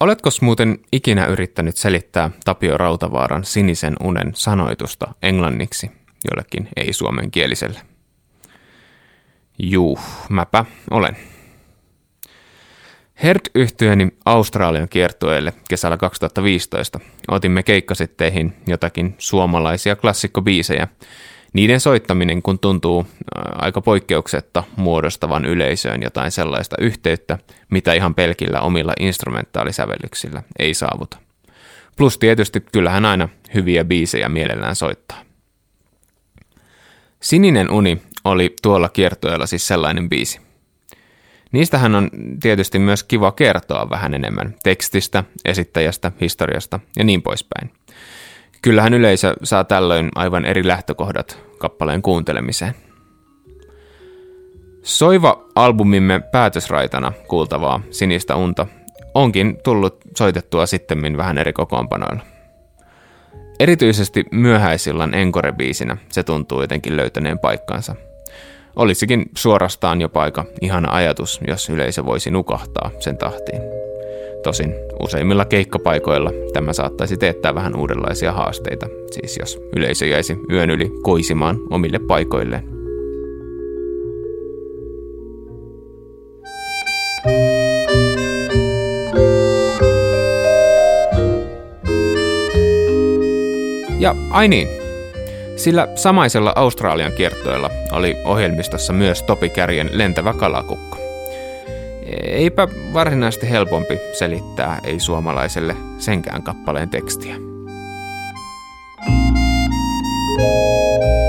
Oletko muuten ikinä yrittänyt selittää Tapio Rautavaaran sinisen unen sanoitusta englanniksi jollekin ei-suomenkieliselle? Juu, mäpä olen. herd yhtyöni Australian kiertueelle kesällä 2015 otimme keikkasetteihin jotakin suomalaisia klassikkobiisejä. Niiden soittaminen, kun tuntuu aika poikkeuksetta muodostavan yleisöön jotain sellaista yhteyttä, mitä ihan pelkillä omilla instrumentaalisävellyksillä ei saavuta. Plus tietysti kyllähän aina hyviä biisejä mielellään soittaa. Sininen uni oli tuolla kiertoilla siis sellainen biisi. Niistähän on tietysti myös kiva kertoa vähän enemmän tekstistä, esittäjästä, historiasta ja niin poispäin. Kyllähän yleisö saa tällöin aivan eri lähtökohdat kappaleen kuuntelemiseen. Soiva-albumimme päätösraitana kuultavaa Sinistä unta onkin tullut soitettua sittemmin vähän eri kokoonpanoilla. Erityisesti myöhäisillan encore-biisinä se tuntuu jotenkin löytäneen paikkansa. Olisikin suorastaan jo paikka ihana ajatus, jos yleisö voisi nukahtaa sen tahtiin. Tosin useimmilla keikkapaikoilla tämä saattaisi teettää vähän uudenlaisia haasteita, siis jos yleisö jäisi yön yli koisimaan omille paikoilleen. Ja ai niin, sillä samaisella Australian kiertoilla oli ohjelmistossa myös Topi Kärjen lentävä kalakukko. Eipä varsinaisesti helpompi selittää ei-suomalaiselle senkään kappaleen tekstiä. thank you